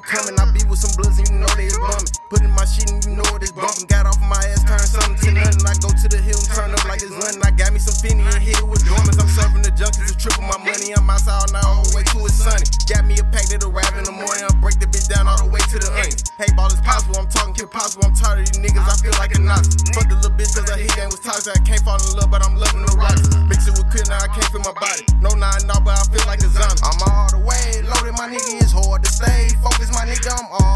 coming. I be with some bloods and you know they is bumming. Put in my shit and you know it is bumping. Got off my ass, turn something to nothing. I go to the hill and turn up like it's nothing. I got me some finny and it with drummers. I'm serving the junkies to triple my money. I'm outside all night, all the way to it's sunny. Got me a pack that'll rap in the morning. I break the bitch down all the way to the onion. Hey, ball is possible. I'm talking Kim Possible. I'm tired of these niggas. I feel like a Nazi. Fuck the little bitch cause I hit game was toxic. I can't fall in love, but I'm loving the rocks. Mix it with clear, now I can't feel my body. No nine, no, but I feel like a zombie. Focused, my uh.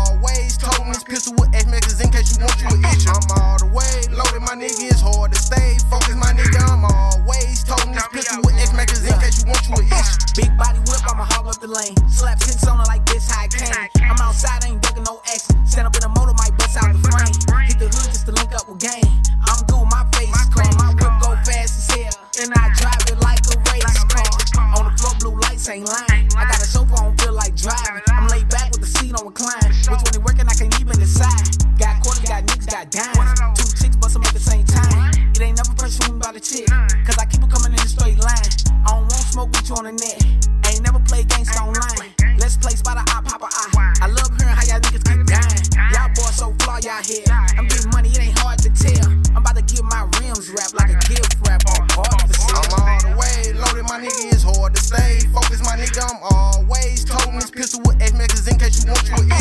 Got dimes. Two chicks bust 'em at the same time. It ain't never me about a chick. Cause I keep it coming in a straight line. I don't want smoke with you on the net. Ain't never play gangsta online. Let's play spot a eye, pop a eye. I love hearing how y'all niggas keep dying. Y'all boys so flaw, y'all here. I'm getting money, it ain't hard to tell. I'm about to get my rims wrapped like a gift wrap on hard for sale. I'm all the way loaded, my nigga. It's hard to stay focused, my nigga. I'm always toting this pistol with X magazine in case you want you